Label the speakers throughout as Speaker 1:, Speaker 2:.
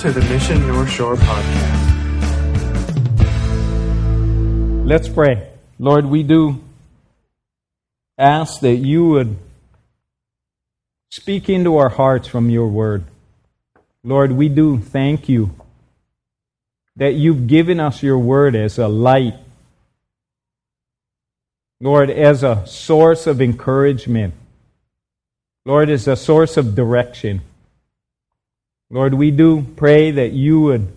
Speaker 1: to the Mission North Shore podcast.
Speaker 2: Let's pray. Lord, we do ask that you would speak into our hearts from your word. Lord, we do thank you that you've given us your word as a light. Lord, as a source of encouragement. Lord, as a source of direction. Lord, we do pray that you would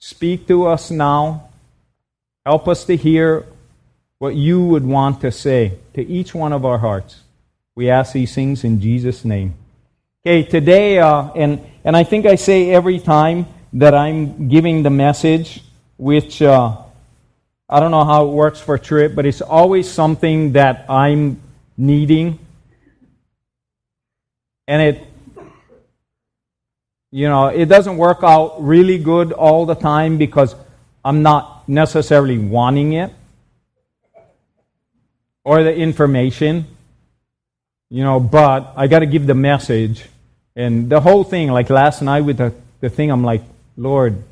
Speaker 2: speak to us now. Help us to hear what you would want to say to each one of our hearts. We ask these things in Jesus' name. Okay, today, uh, and, and I think I say every time that I'm giving the message, which uh, I don't know how it works for Trip, but it's always something that I'm needing. And it, you know, it doesn't work out really good all the time because I'm not necessarily wanting it or the information, you know, but I got to give the message. And the whole thing, like last night with the, the thing, I'm like, Lord,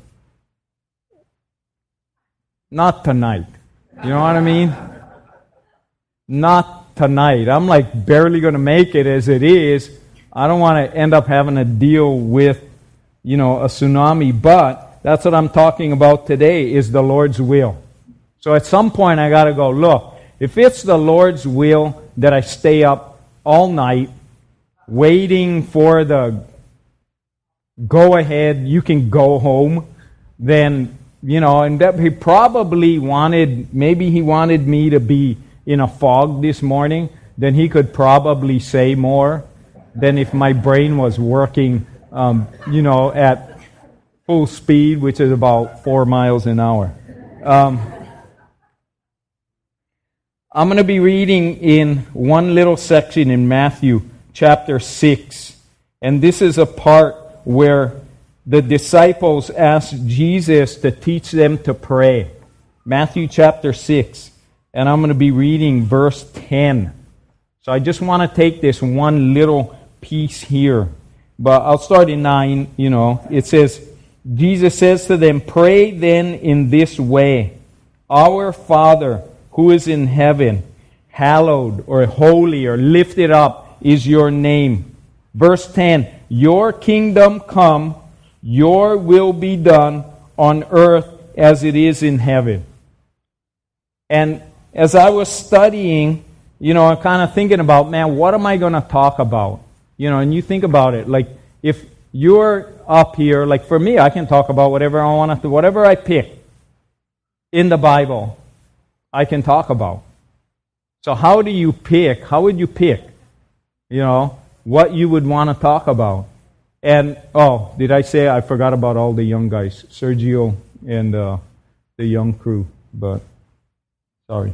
Speaker 2: not tonight. You know what I mean? Not tonight. I'm like barely going to make it as it is. I don't want to end up having to deal with, you know, a tsunami, but that's what I'm talking about today is the Lord's will. So at some point I got to go, look, if it's the Lord's will that I stay up all night waiting for the go ahead, you can go home, then, you know, and that he probably wanted, maybe he wanted me to be in a fog this morning, then he could probably say more than if my brain was working, um, you know, at full speed, which is about four miles an hour. Um, I'm going to be reading in one little section in Matthew chapter 6. And this is a part where the disciples asked Jesus to teach them to pray. Matthew chapter 6. And I'm going to be reading verse 10. So I just want to take this one little piece here. But I'll start in 9. You know, it says, Jesus says to them, Pray then in this way Our Father who is in heaven, hallowed or holy or lifted up is your name. Verse 10 Your kingdom come, your will be done on earth as it is in heaven. And as I was studying, you know, I'm kind of thinking about, man, what am I going to talk about? You know, and you think about it, like if you're up here, like for me, I can talk about whatever I want to, do, whatever I pick in the Bible, I can talk about. So how do you pick? How would you pick? You know, what you would want to talk about. And oh, did I say I forgot about all the young guys, Sergio and uh, the young crew? But sorry.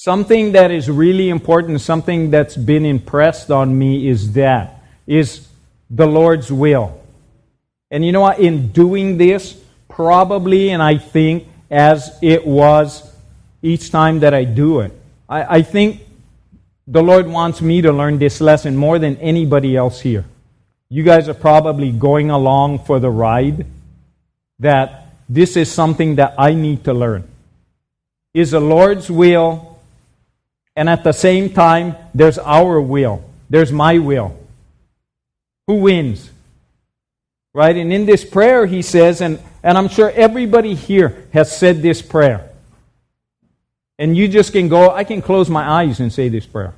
Speaker 2: Something that is really important, something that's been impressed on me is that, is the Lord's will. And you know what? In doing this, probably, and I think as it was each time that I do it, I, I think the Lord wants me to learn this lesson more than anybody else here. You guys are probably going along for the ride that this is something that I need to learn. Is the Lord's will and at the same time, there's our will. There's my will. Who wins? Right? And in this prayer, he says, and, and I'm sure everybody here has said this prayer. And you just can go, I can close my eyes and say this prayer.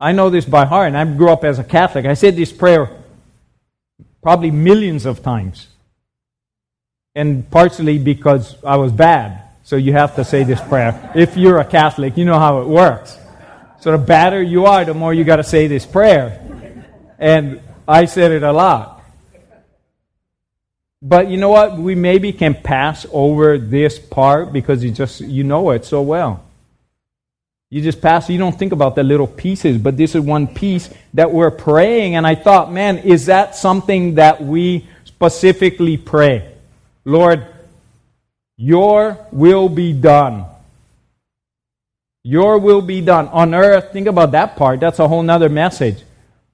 Speaker 2: I know this by heart, and I grew up as a Catholic. I said this prayer probably millions of times. And partially because I was bad. So you have to say this prayer. If you're a Catholic, you know how it works. So the badder you are, the more you got to say this prayer. And I said it a lot. But you know what? We maybe can pass over this part because you just you know it so well. You just pass, you don't think about the little pieces, but this is one piece that we're praying. And I thought, man, is that something that we specifically pray? Lord, your will be done. Your will be done on earth. Think about that part. That's a whole nother message.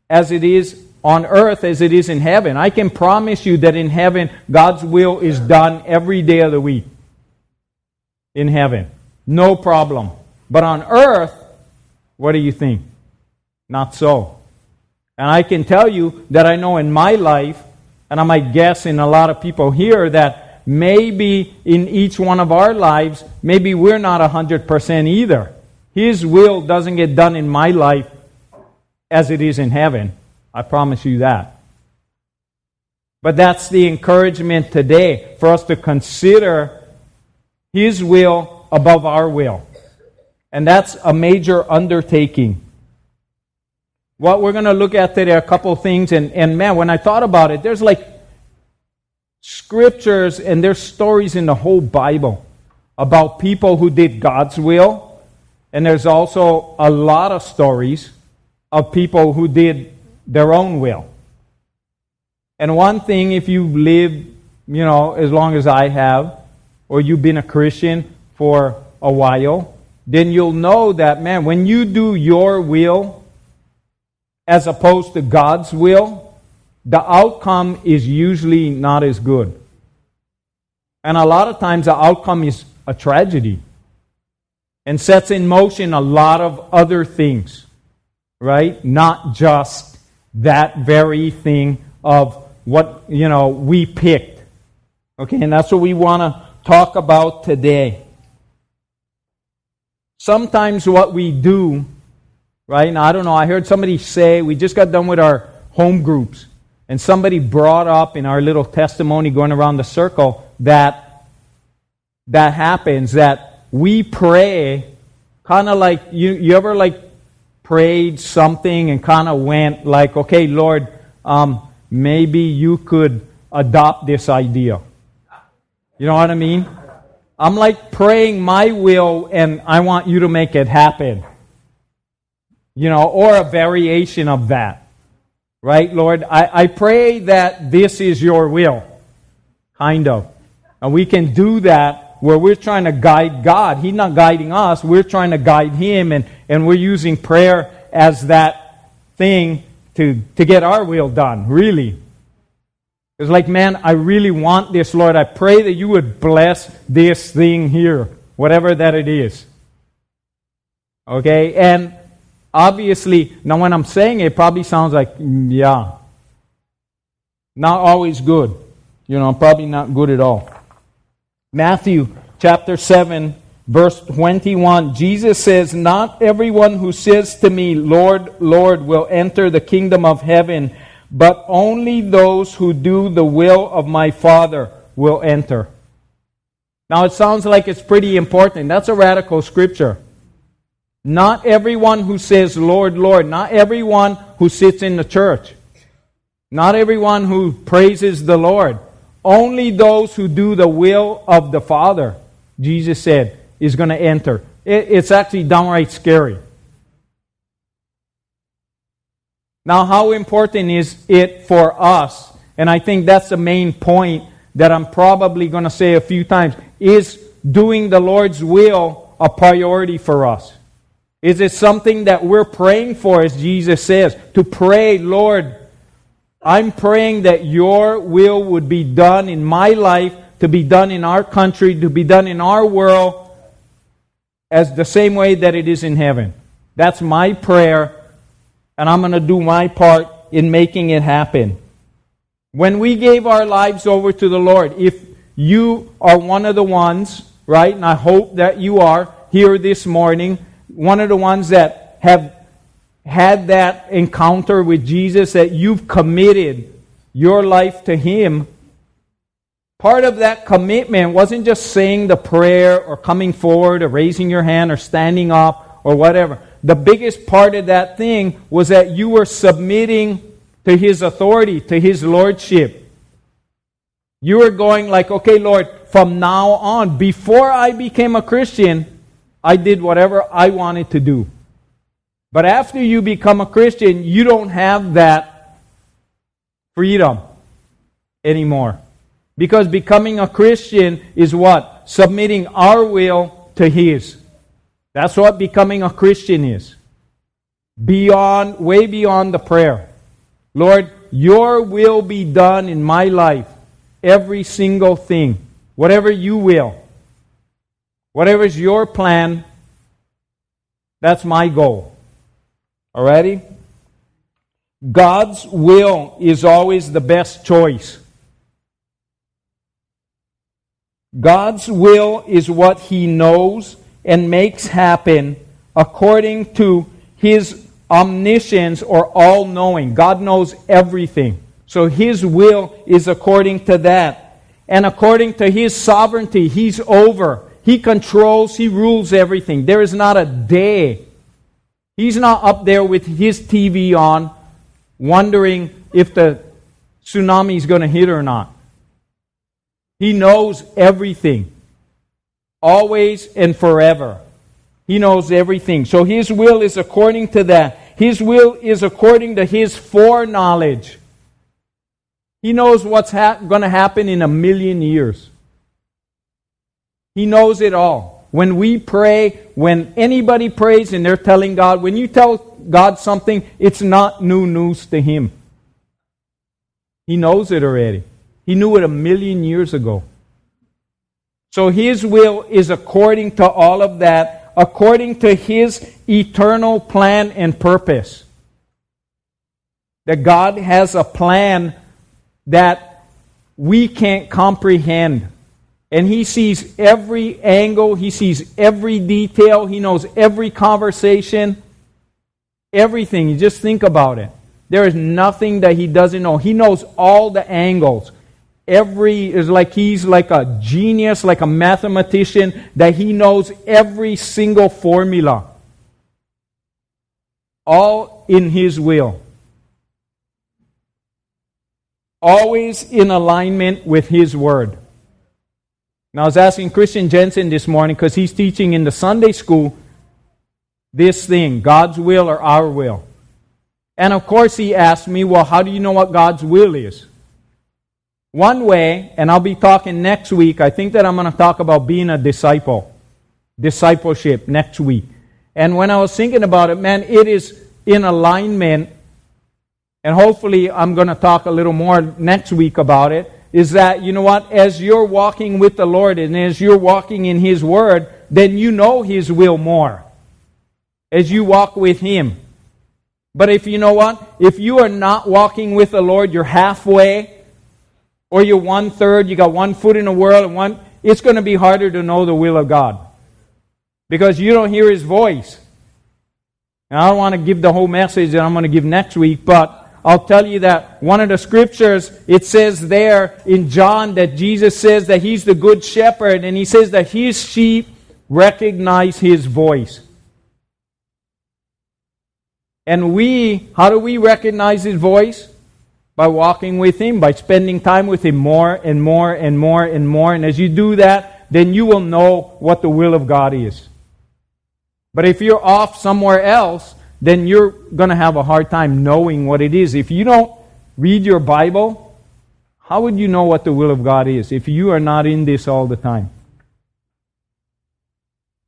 Speaker 2: as it is on earth as it is in heaven. I can promise you that in heaven, God's will is done every day of the week. In heaven. No problem. But on earth, what do you think? Not so. And I can tell you that I know in my life, and I might guess in a lot of people here, that maybe in each one of our lives, maybe we're not 100% either. His will doesn't get done in my life as it is in heaven. I promise you that. But that's the encouragement today for us to consider His will above our will. And that's a major undertaking. What we're going to look at today are a couple of things. And, and man, when I thought about it, there's like scriptures and there's stories in the whole Bible about people who did God's will. And there's also a lot of stories of people who did their own will. And one thing, if you've lived, you know, as long as I have, or you've been a Christian for a while, then you'll know that, man, when you do your will as opposed to God's will, the outcome is usually not as good. And a lot of times the outcome is a tragedy and sets in motion a lot of other things, right? Not just that very thing of what, you know, we picked. Okay, and that's what we want to talk about today. Sometimes what we do, right? Now, I don't know, I heard somebody say, we just got done with our home groups, and somebody brought up in our little testimony going around the circle that that happens, that we pray kind of like, you, you ever like prayed something and kind of went like, okay, Lord, um, maybe you could adopt this idea. You know what I mean? I'm like praying my will and I want you to make it happen. You know, or a variation of that. Right, Lord? I, I pray that this is your will. Kind of. And we can do that where we're trying to guide God. He's not guiding us, we're trying to guide Him, and, and we're using prayer as that thing to, to get our will done, really. It's like, man, I really want this, Lord. I pray that you would bless this thing here, whatever that it is. Okay? And obviously, now when I'm saying it, it probably sounds like, mm, yeah, not always good. You know, probably not good at all. Matthew chapter 7, verse 21, Jesus says, Not everyone who says to me, Lord, Lord, will enter the kingdom of heaven, but only those who do the will of my Father will enter. Now, it sounds like it's pretty important. That's a radical scripture. Not everyone who says, Lord, Lord, not everyone who sits in the church, not everyone who praises the Lord, only those who do the will of the Father, Jesus said, is going to enter. It, it's actually downright scary. Now, how important is it for us? And I think that's the main point that I'm probably going to say a few times. Is doing the Lord's will a priority for us? Is it something that we're praying for, as Jesus says? To pray, Lord, I'm praying that your will would be done in my life, to be done in our country, to be done in our world, as the same way that it is in heaven. That's my prayer, and I'm going to do my part in making it happen. When we gave our lives over to the Lord, if you are one of the ones, right, and I hope that you are here this morning, one of the ones that have had that encounter with Jesus, that you've committed your life to Him, Part of that commitment wasn't just saying the prayer or coming forward or raising your hand or standing up or whatever. The biggest part of that thing was that you were submitting to His authority, to His lordship. You were going like, okay, Lord, from now on, before I became a Christian, I did whatever I wanted to do. But after you become a Christian, you don't have that freedom anymore. Because becoming a Christian is what? Submitting our will to His. That's what becoming a Christian is. Beyond, way beyond the prayer. Lord, your will be done in my life. Every single thing. Whatever you will. Whatever is your plan, that's my goal. Alrighty? God's will is always the best choice. God's will is what He knows and makes happen according to His omniscience or all knowing. God knows everything. So His will is according to that. And according to His sovereignty, He's over. He controls, He rules everything. There is not a day. He's not up there with His TV on, wondering if the tsunami is going to hit or not. He knows everything, always and forever. He knows everything. So His will is according to that. His will is according to His foreknowledge. He knows what's ha- going to happen in a million years. He knows it all. When we pray, when anybody prays and they're telling God, when you tell God something, it's not new news to Him. He knows it already. He knew it a million years ago. So His will is according to all of that, according to His eternal plan and purpose. That God has a plan that we can't comprehend. And He sees every angle, He sees every detail, He knows every conversation, everything. You just think about it. There is nothing that He doesn't know. He knows all the angles every is like he's like a genius, like a mathematician, that he knows every single formula. All in his will. Always in alignment with his word. Now, I was asking Christian Jensen this morning because he's teaching in the Sunday school this thing God's will or our will. And of course, he asked me, Well, how do you know what God's will is? One way, and I'll be talking next week, I think that I'm going to talk about being a disciple, discipleship next week. And when I was thinking about it, man, it is in alignment, and hopefully I'm going to talk a little more next week about it, is that, you know what, as you're walking with the Lord and as you're walking in His Word, then you know His will more as you walk with Him. But if you know what, if you are not walking with the Lord, you're halfway, or you're one third, you got one foot in the world and one, it's going to be harder to know the will of God because you don't hear His voice. And I don't want to give the whole message that I'm going to give next week, but I'll tell you that one of the scriptures, it says there in John that Jesus says that He's the good shepherd, and He says that His sheep recognize His voice. And we, how do we recognize His voice? by walking with Him, by spending time with Him more and more and more and more. And as you do that, then you will know what the will of God is. But if you're off somewhere else, then you're going to have a hard time knowing what it is. If you don't read your Bible, how would you know what the will of God is if you are not in this all the time?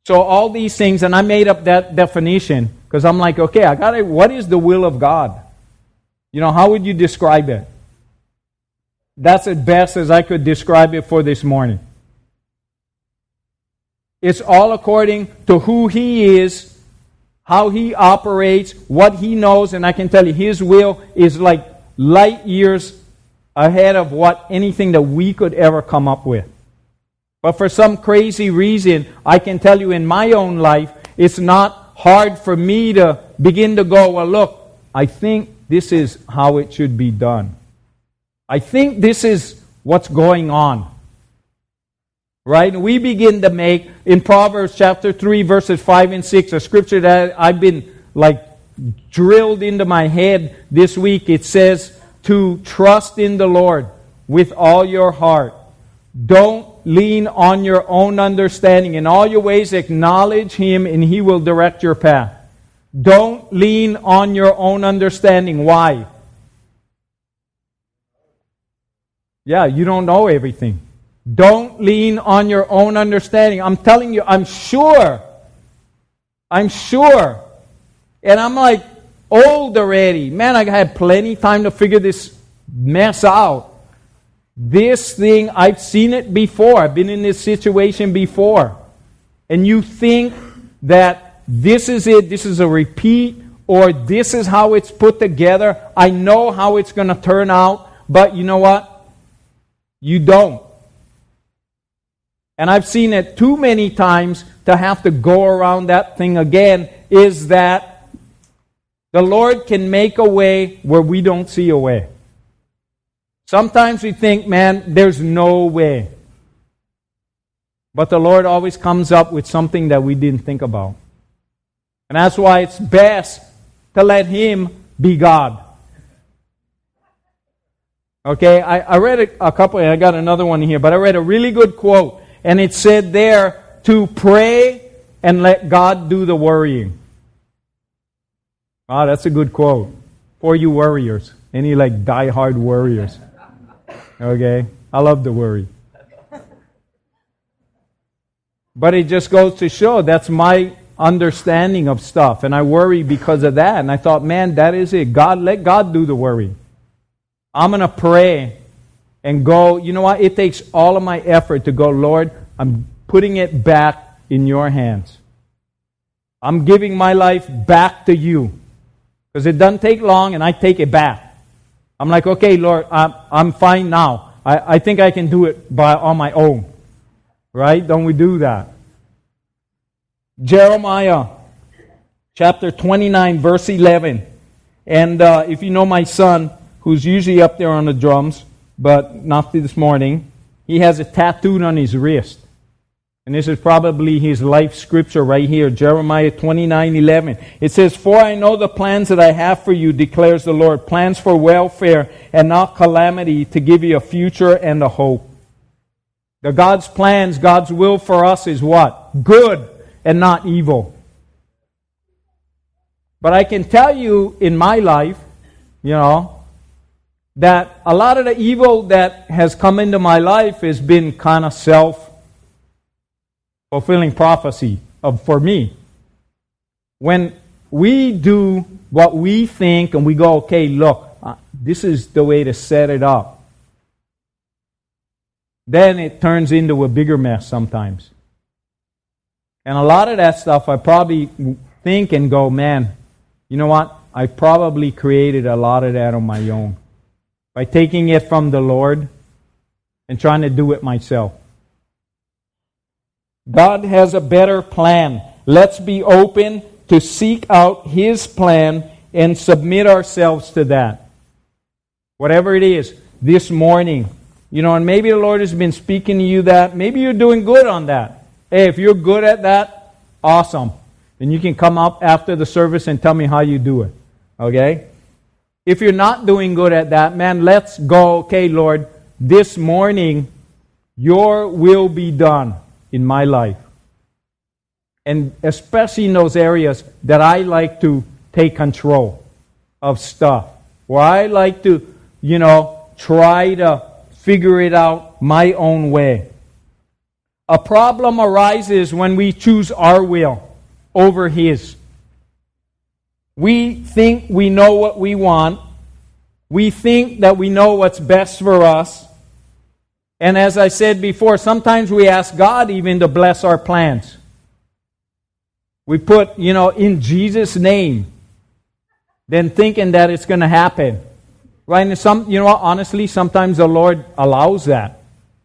Speaker 2: So all these things, and I made up that definition because I'm like, okay, I got it. What is the will of God? You know, how would you describe it? That's as best as I could describe it for this morning. It's all according to who He is, how He operates, what He knows, and I can tell you, His will is like light years ahead of what anything that we could ever come up with. But for some crazy reason, I can tell you in my own life, it's not hard for me to begin to go, well, look, I think this is how it should be done. I think this is what's going on. Right? And we begin to make, in Proverbs chapter 3, verses 5 and 6, a scripture that I've been like drilled into my head this week. It says, to trust in the Lord with all your heart. Don't lean on your own understanding. In all your ways, acknowledge Him, and He will direct your path. Don't lean on your own understanding. Why? Yeah, you don't know everything. Don't lean on your own understanding. I'm telling you, I'm sure. I'm sure. And I'm like, old already. Man, I had plenty time to figure this mess out. This thing, I've seen it before. I've been in this situation before. And you think that this is it, this is a repeat, or this is how it's put together. I know how it's going to turn out, but you know what? You don't. And I've seen it too many times to have to go around that thing again. Is that the Lord can make a way where we don't see a way. Sometimes we think, man, there's no way. But the Lord always comes up with something that we didn't think about. And that's why it's best to let Him be God. Okay, I, I read a, a couple, I got another one here, but I read a really good quote. And it said there to pray and let God do the worrying. Ah, that's a good quote for you worriers. Any like die-hard worriers. Okay? I love the worry. But it just goes to show that's my understanding of stuff. And I worry because of that. And I thought, man, that is it. God, let God do the worry. I'm going to pray and go, you know what? It takes all of my effort to go, Lord, I'm putting it back in your hands. I'm giving my life back to you. Because it doesn't take long and I take it back. I'm like, okay, Lord, I'm, I'm fine now. I, I think I can do it by, on my own. Right? Don't we do that? Jeremiah chapter 29, verse 11. And uh, if you know my son, who's usually up there on the drums, but not this morning, he has a tattooed on his wrist. And this is probably his life scripture right here, Jeremiah 29 11. It says, For I know the plans that I have for you, declares the Lord, plans for welfare and not calamity, to give you a future and a hope. The God's plans, God's will for us is what? Good and not evil. But I can tell you in my life, you know, that a lot of the evil that has come into my life has been kind of self fulfilling prophecy of, for me. When we do what we think and we go, okay, look, uh, this is the way to set it up, then it turns into a bigger mess sometimes. And a lot of that stuff I probably think and go, man, you know what? I probably created a lot of that on my own by taking it from the Lord and trying to do it myself. God has a better plan. Let's be open to seek out His plan and submit ourselves to that. Whatever it is, this morning, you know, and maybe the Lord has been speaking to you that. Maybe you're doing good on that. Hey, if you're good at that, awesome. Then you can come up after the service and tell me how you do it. Okay? If you're not doing good at that, man, let's go. Okay, Lord, this morning, your will be done in my life. And especially in those areas that I like to take control of stuff, where I like to, you know, try to figure it out my own way. A problem arises when we choose our will over His. We think we know what we want. We think that we know what's best for us. And as I said before, sometimes we ask God even to bless our plans. We put, you know, in Jesus' name, then thinking that it's going to happen. Right? And some, you know honestly, sometimes the Lord allows that.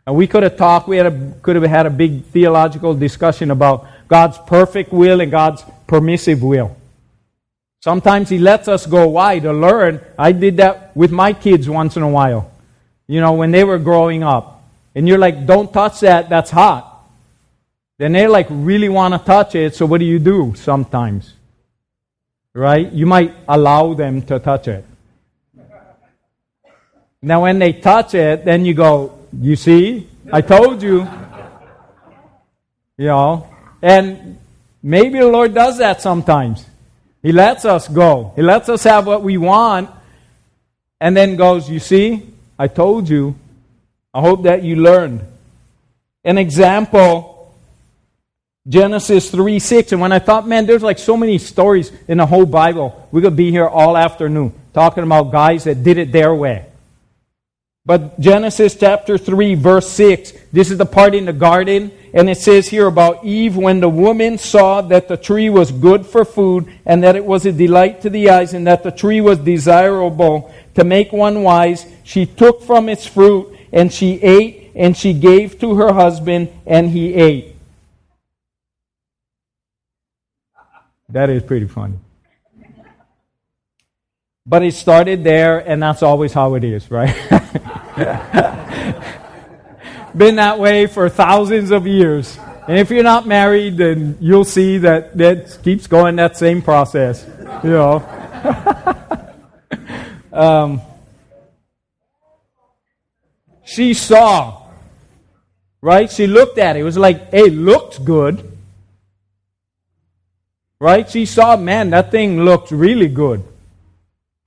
Speaker 2: And we could have talked, we a, could have had a big theological discussion about God's perfect will and God's permissive will. Sometimes He lets us go wide to learn. I did that with my kids once in a while, you know, when they were growing up and you're like, don't touch that, that's hot. Then they like really want to touch it, so what do you do sometimes? Right? You might allow them to touch it. Now, when they touch it, then you go, you see, I told you. You know, and maybe the Lord does that sometimes. He lets us go. He lets us have what we want, and then goes, You see, I told you. I hope that you learned. An example Genesis 3 6. And when I thought, man, there's like so many stories in the whole Bible, we could be here all afternoon talking about guys that did it their way. But Genesis chapter 3, verse 6, this is the part in the garden, and it says here about Eve when the woman saw that the tree was good for food, and that it was a delight to the eyes, and that the tree was desirable to make one wise, she took from its fruit, and she ate, and she gave to her husband, and he ate. That is pretty funny. But it started there, and that's always how it is, right? Been that way for thousands of years. And if you're not married, then you'll see that that keeps going that same process. You know. um, she saw, right? She looked at it. It was like, hey, looked good. Right? She saw, man, that thing looked really good.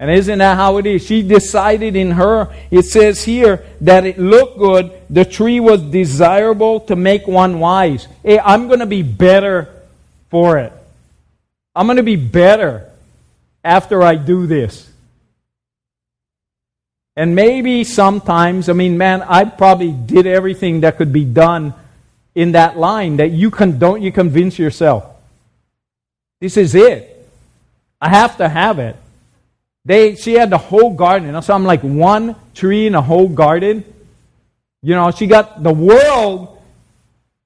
Speaker 2: And isn't that how it is? She decided in her, it says here that it looked good. The tree was desirable to make one wise. Hey, I'm going to be better for it. I'm going to be better after I do this. And maybe sometimes, I mean, man, I probably did everything that could be done in that line that you can, don't you convince yourself. This is it. I have to have it. They, she had the whole garden. So I'm like one tree in a whole garden. You know, she got the world,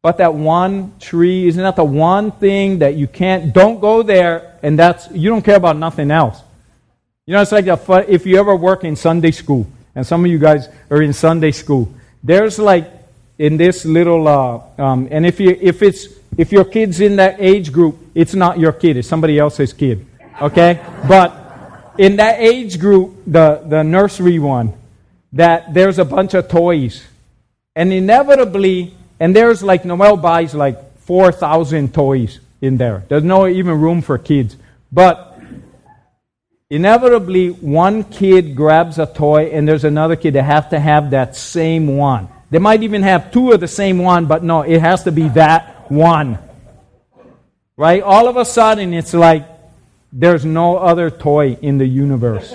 Speaker 2: but that one tree, isn't that the one thing that you can't, don't go there, and that's, you don't care about nothing else. You know, it's like if you ever work in Sunday school, and some of you guys are in Sunday school, there's like, in this little, uh, um, and if you, if it's, if your kid's in that age group, it's not your kid, it's somebody else's kid. Okay? But, in that age group, the, the nursery one, that there's a bunch of toys. And inevitably, and there's like, Noel buys like 4,000 toys in there. There's no even room for kids. But inevitably, one kid grabs a toy and there's another kid that have to have that same one. They might even have two of the same one, but no, it has to be that one. Right? All of a sudden, it's like there's no other toy in the universe.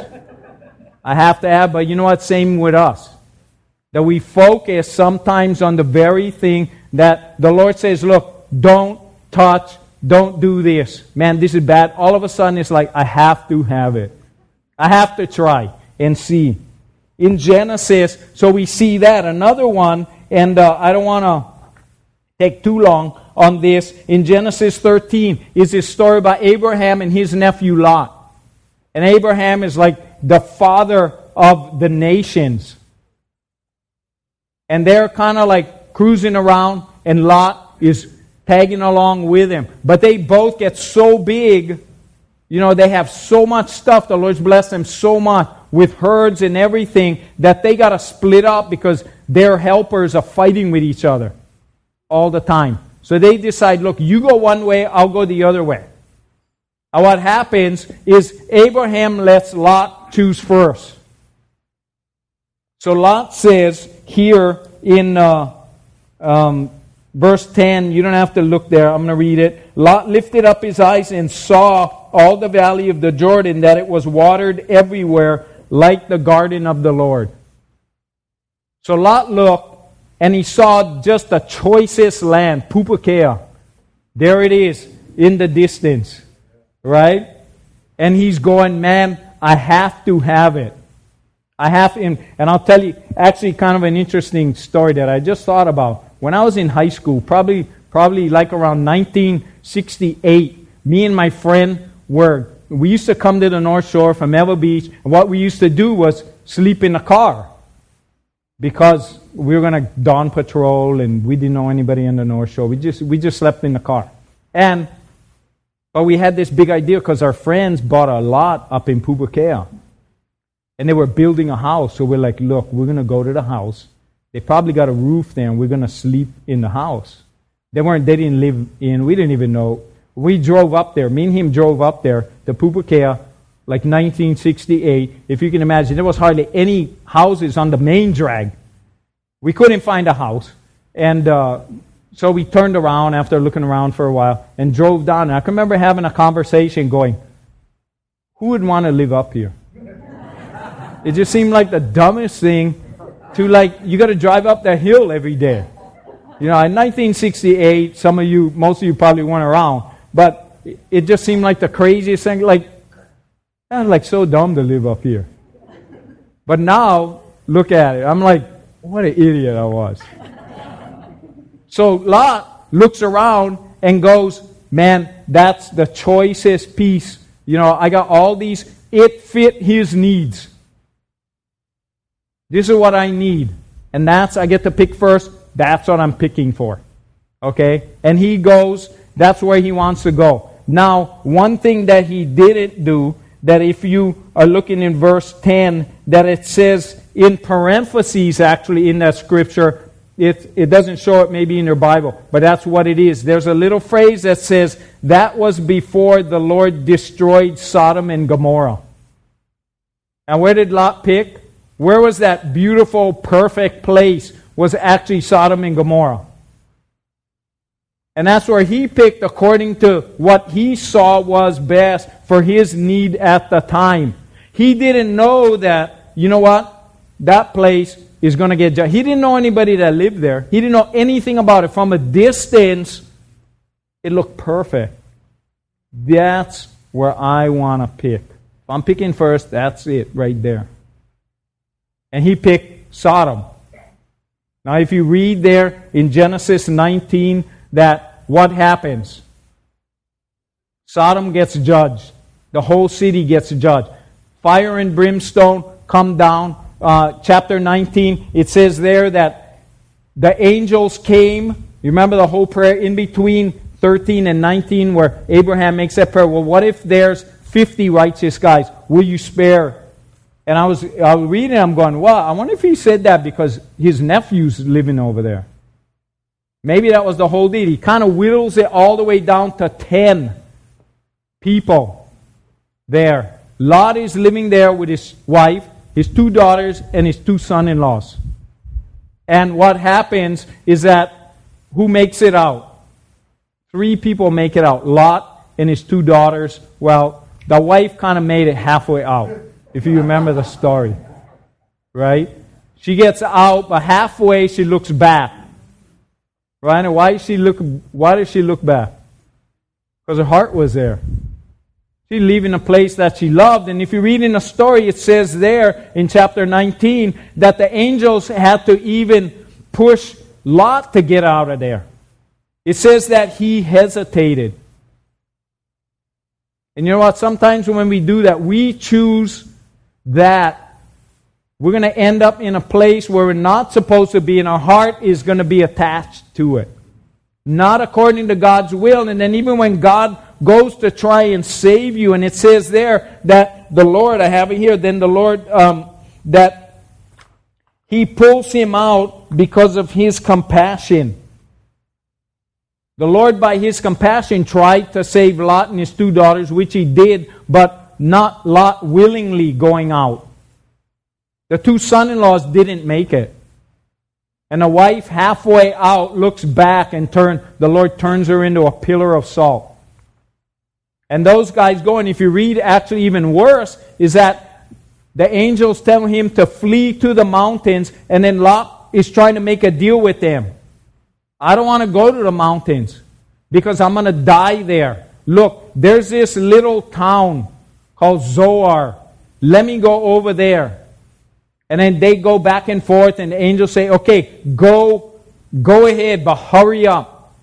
Speaker 2: I have to add, but you know what? Same with us. That we focus sometimes on the very thing that the Lord says, look, don't touch, don't do this. Man, this is bad. All of a sudden, it's like, I have to have it. I have to try and see. In Genesis, so we see that. Another one, and uh, I don't want to take too long, on this in Genesis 13 is a story about Abraham and his nephew Lot. And Abraham is like the father of the nations. And they're kind of like cruising around, and Lot is tagging along with him. But they both get so big, you know, they have so much stuff. The Lord's blessed them so much with herds and everything that they got to split up because their helpers are fighting with each other all the time. So they decide, look, you go one way, I'll go the other way. And what happens is Abraham lets Lot choose first. So Lot says here in uh, um, verse 10, you don't have to look there, I'm going to read it. Lot lifted up his eyes and saw all the valley of the Jordan, that it was watered everywhere like the garden of the Lord. So Lot looked and he saw just the choicest land, Pupukea. There it is in the distance, right? And he's going, man, I have to have it. I have, in, and I'll tell you, actually, kind of an interesting story that I just thought about. When I was in high school, probably, probably like around 1968, me and my friend were, we used to come to the North Shore from Ewa Beach, and what we used to do was sleep in the car because we were going to dawn patrol and we didn't know anybody in the North Shore. We just, we just slept in the car. And, but we had this big idea because our friends bought a lot up in Pupukea. And they were building a house. So we're like, look, we're going to go to the house. They probably got a roof there and we're going to sleep in the house. They weren't, they didn't live in, we didn't even know. We drove up there. Me and him drove up there to Pupukea like 1968. If you can imagine, there was hardly any houses on the main drag. We couldn't find a house. And, uh, so we turned around after looking around for a while and drove down. And I can remember having a conversation going, who would want to live up here? It just seemed like the dumbest thing to like, you got to drive up that hill every day. You know, in 1968, some of you, most of you probably weren't around, but it just seemed like the craziest thing. Like, I'm like so dumb to live up here. But now, look at it. I'm like, what an idiot I was. So Lot looks around and goes, man, that's the choicest piece. You know, I got all these. It fit his needs. This is what I need. And that's, I get to pick first. That's what I'm picking for. Okay? And he goes, that's where he wants to go. Now, one thing that he didn't do, that if you are looking in verse 10, that it says in parentheses actually in that scripture, it, it doesn't show it maybe in your Bible, but that's what it is. There's a little phrase that says, that was before the Lord destroyed Sodom and Gomorrah. And where did Lot pick? Where was that beautiful, perfect place? Was actually Sodom and Gomorrah. And that's where he picked according to what he saw was best for his need at the time. He didn't know that, you know what? That place is going to get judged. He didn't know anybody that lived there. He didn't know anything about it. From a distance, it looked perfect. That's where I want to pick. If I'm picking first, that's it right there. And he picked Sodom. Now, if you read there in Genesis 19, that what happens? Sodom gets judged. The whole city gets judged. Fire and brimstone come down. Uh, chapter 19, it says there that the angels came. You remember the whole prayer in between 13 and 19 where Abraham makes that prayer. Well, what if there's 50 righteous guys? Will you spare? And I was, I was reading, I'm going, well, I wonder if he said that because his nephew's living over there. Maybe that was the whole deal. He kind of whittles it all the way down to 10 people there. Lot is living there with his wife, his two daughters, and his two son in laws. And what happens is that who makes it out? Three people make it out Lot and his two daughters. Well, the wife kind of made it halfway out, if you remember the story. Right? She gets out, but halfway she looks back Right? And why she look why did she look back? Because her heart was there. She leaving a place that she loved. And if you read in the story, it says there in chapter 19 that the angels had to even push Lot to get out of there. It says that he hesitated. And you know what? Sometimes when we do that, we choose that we're going to end up in a place where we're not supposed to be, and our heart is going to be attached to it. Not according to God's will. And then, even when God goes to try and save you, and it says there that the Lord, I have it here, then the Lord, um, that He pulls him out because of His compassion. The Lord, by His compassion, tried to save Lot and his two daughters, which He did, but not Lot willingly going out. The two son in laws didn't make it. And the wife, halfway out, looks back and turn, the Lord turns her into a pillar of salt. And those guys go, and if you read actually even worse, is that the angels tell him to flee to the mountains, and then Lot is trying to make a deal with them. I don't want to go to the mountains because I'm going to die there. Look, there's this little town called Zoar. Let me go over there. And then they go back and forth, and the angels say, Okay, go, go ahead, but hurry up.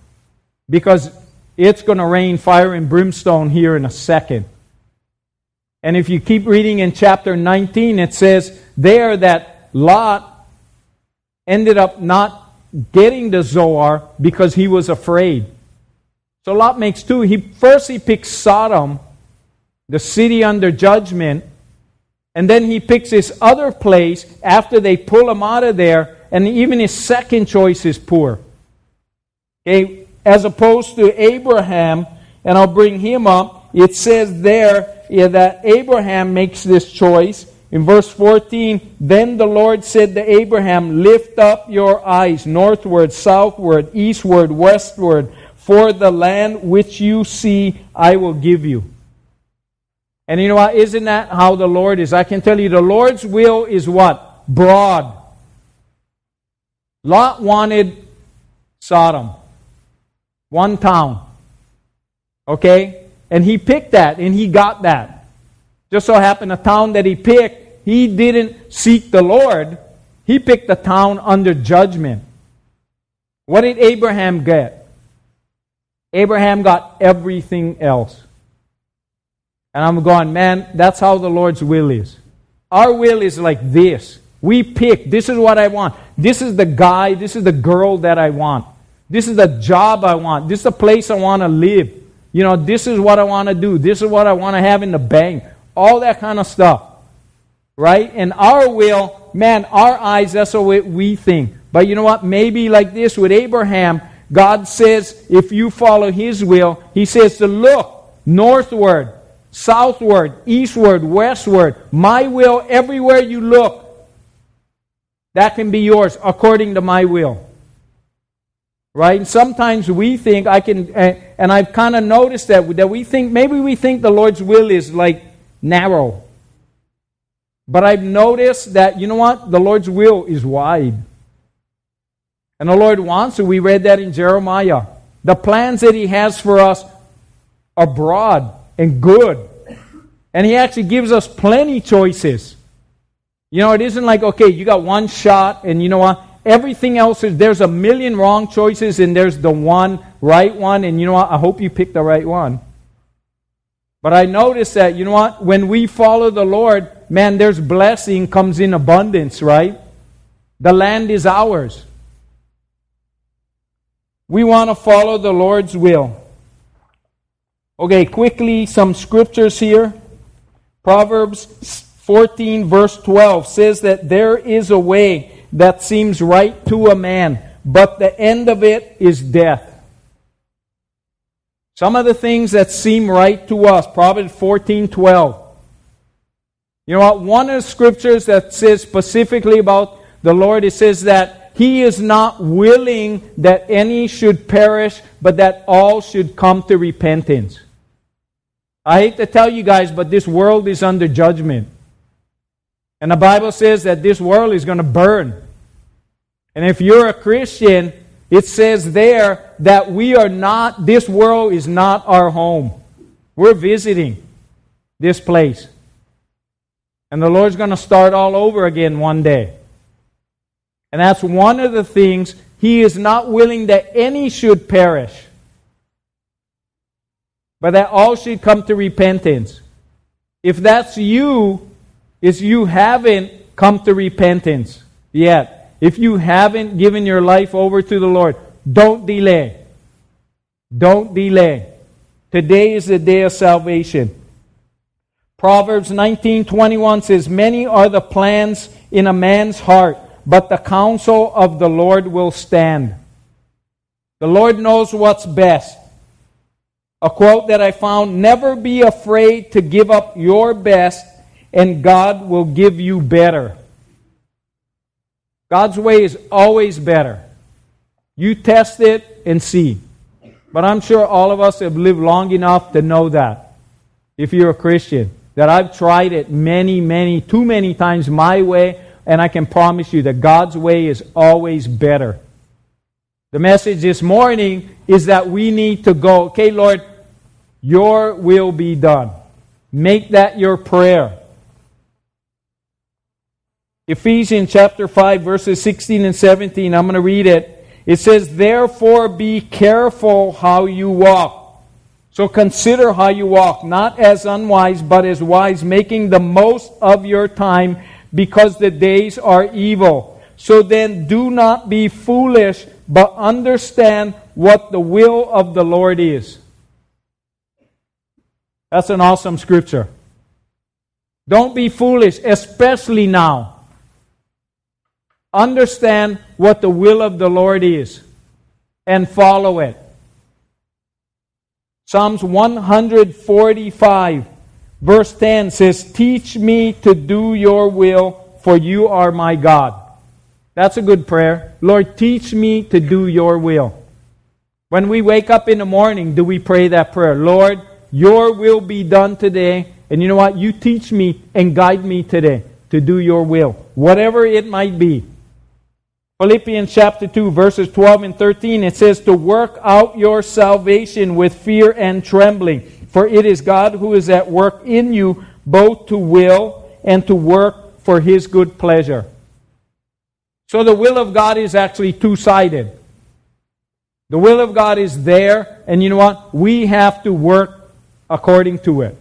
Speaker 2: Because it's going to rain fire and brimstone here in a second. And if you keep reading in chapter 19, it says there that Lot ended up not getting the Zoar because he was afraid. So Lot makes two. He first he picks Sodom, the city under judgment, and then he picks this other place after they pull him out of there, and even his second choice is poor. Okay, as opposed to Abraham, and I'll bring him up. It says there yeah, that Abraham makes this choice, in verse 14, then the Lord said to Abraham, Lift up your eyes northward, southward, eastward, westward, for the land which you see I will give you. And you know what? Isn't that how the Lord is? I can tell you the Lord's will is what? Broad. Lot wanted Sodom, one town. Okay? And he picked that and he got that. Just so happened, a town that he picked, he didn't seek the Lord. He picked a town under judgment. What did Abraham get? Abraham got everything else. And I'm going, man, that's how the Lord's will is. Our will is like this. We pick, this is what I want. This is the guy, this is the girl that I want. This is the job I want. This is the place I want to live. You know, this is what I want to do. This is what I want to have in the bank all that kind of stuff. Right? And our will, man, our eyes, that's the way we think. But you know what? Maybe like this with Abraham, God says, if you follow his will, he says to look northward, southward, eastward, westward. My will, everywhere you look, that can be yours according to my will. Right? And sometimes we think I can, and I've kind of noticed that, that we think, maybe we think the Lord's will is like narrow. But I've noticed that, you know what? The Lord's will is wide. And the Lord wants to. We read that in Jeremiah. The plans that He has for us are broad and good. And He actually gives us plenty choices. You know, it isn't like, okay, you got one shot, and you know what? Everything else is, there's a million wrong choices, and there's the one right one, and you know what? I hope you pick the right one. But I notice that, you know what? When we follow the Lord, man, there's blessing comes in abundance, right? The land is ours. We want to follow the Lord's will. Okay, quickly, some scriptures here. Proverbs 14, verse 12 says that there is a way that seems right to a man, but the end of it is death. Some of the things that seem right to us, Proverbs 14 12. You know what? One of the scriptures that says specifically about the Lord, it says that He is not willing that any should perish, but that all should come to repentance. I hate to tell you guys, but this world is under judgment. And the Bible says that this world is going to burn. And if you're a Christian, it says there that we are not, this world is not our home. We're visiting this place. And the Lord's going to start all over again one day. And that's one of the things He is not willing that any should perish, but that all should come to repentance. If that's you, is you haven't come to repentance yet. If you haven't given your life over to the Lord, don't delay. Don't delay. Today is the day of salvation. Proverbs 19:21 says, "Many are the plans in a man's heart, but the counsel of the Lord will stand." The Lord knows what's best. A quote that I found, "Never be afraid to give up your best, and God will give you better." God's way is always better. You test it and see. But I'm sure all of us have lived long enough to know that. If you're a Christian, that I've tried it many, many, too many times my way, and I can promise you that God's way is always better. The message this morning is that we need to go, okay, Lord, your will be done. Make that your prayer. Ephesians chapter 5, verses 16 and 17. I'm going to read it. It says, Therefore be careful how you walk. So consider how you walk, not as unwise, but as wise, making the most of your time, because the days are evil. So then do not be foolish, but understand what the will of the Lord is. That's an awesome scripture. Don't be foolish, especially now understand what the will of the Lord is and follow it. Psalms 145, Verse 10 says, Teach me to do your will, for you are my God. That's a good prayer. Lord, teach me to do your will. When we wake up in the morning, do we pray that prayer? Lord, your will be done today. And you know what? You teach me and guide me today to do your will, whatever it might be. Philippians chapter 2, verses 12 and 13, it says, To work out your salvation with fear and trembling, for it is God who is at work in you, both to will and to work for his good pleasure. So the will of God is actually two sided. The will of God is there, and you know what? We have to work according to it.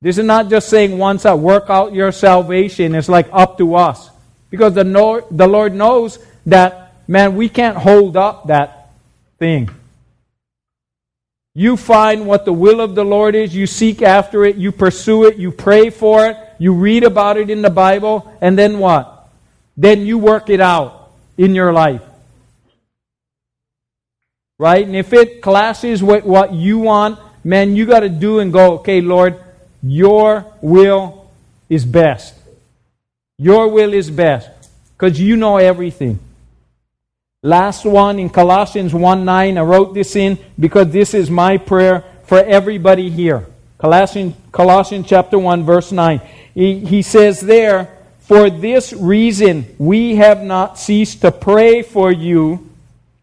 Speaker 2: This is not just saying once I work out your salvation, it's like up to us. Because the, Lord, the Lord knows that, man, we can't hold up that thing. You find what the will of the Lord is, you seek after it, you pursue it, you pray for it, you read about it in the Bible, and then what? Then you work it out in your life. Right? And if it clashes with what you want, man, you got to do and go, okay, Lord, your will is best. Your will is best because you know everything. Last one in Colossians 1 9, I wrote this in because this is my prayer for everybody here. Colossians, Colossians chapter 1, verse 9. He, he says there, For this reason we have not ceased to pray for you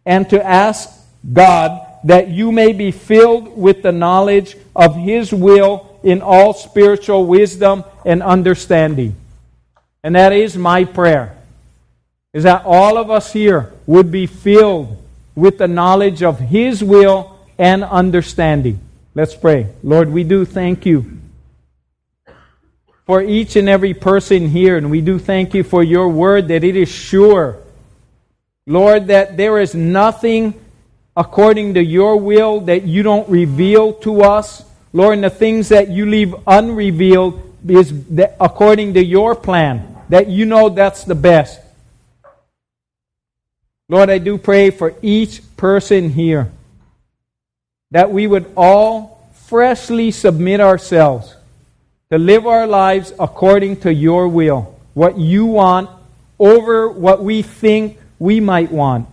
Speaker 2: and to ask God that you may be filled with the knowledge of His will in all spiritual wisdom and understanding. And that is my prayer. Is that all of us here would be filled with the knowledge of His will and understanding. Let's pray. Lord, we do thank you for each and every person here, and we do thank you for your word that it is sure. Lord, that there is nothing according to your will that you don't reveal to us. Lord, and the things that you leave unrevealed is according to your plan that you know that's the best. Lord, I do pray for each person here that we would all freshly submit ourselves to live our lives according to your will, what you want over what we think we might want.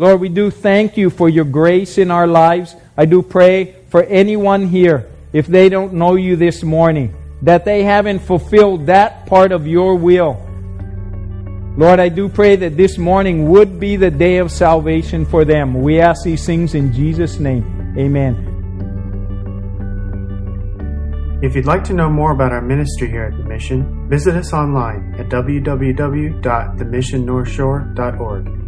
Speaker 2: Lord, we do thank you for your grace in our lives. I do pray for anyone here, if they don't know you this morning, that they haven't fulfilled that part of your will. Lord, I do pray that this morning would be the day of salvation for them. We ask these things in Jesus' name. Amen.
Speaker 1: If you'd like to know more about our ministry here at The Mission, visit us online at www.themissionnorthshore.org.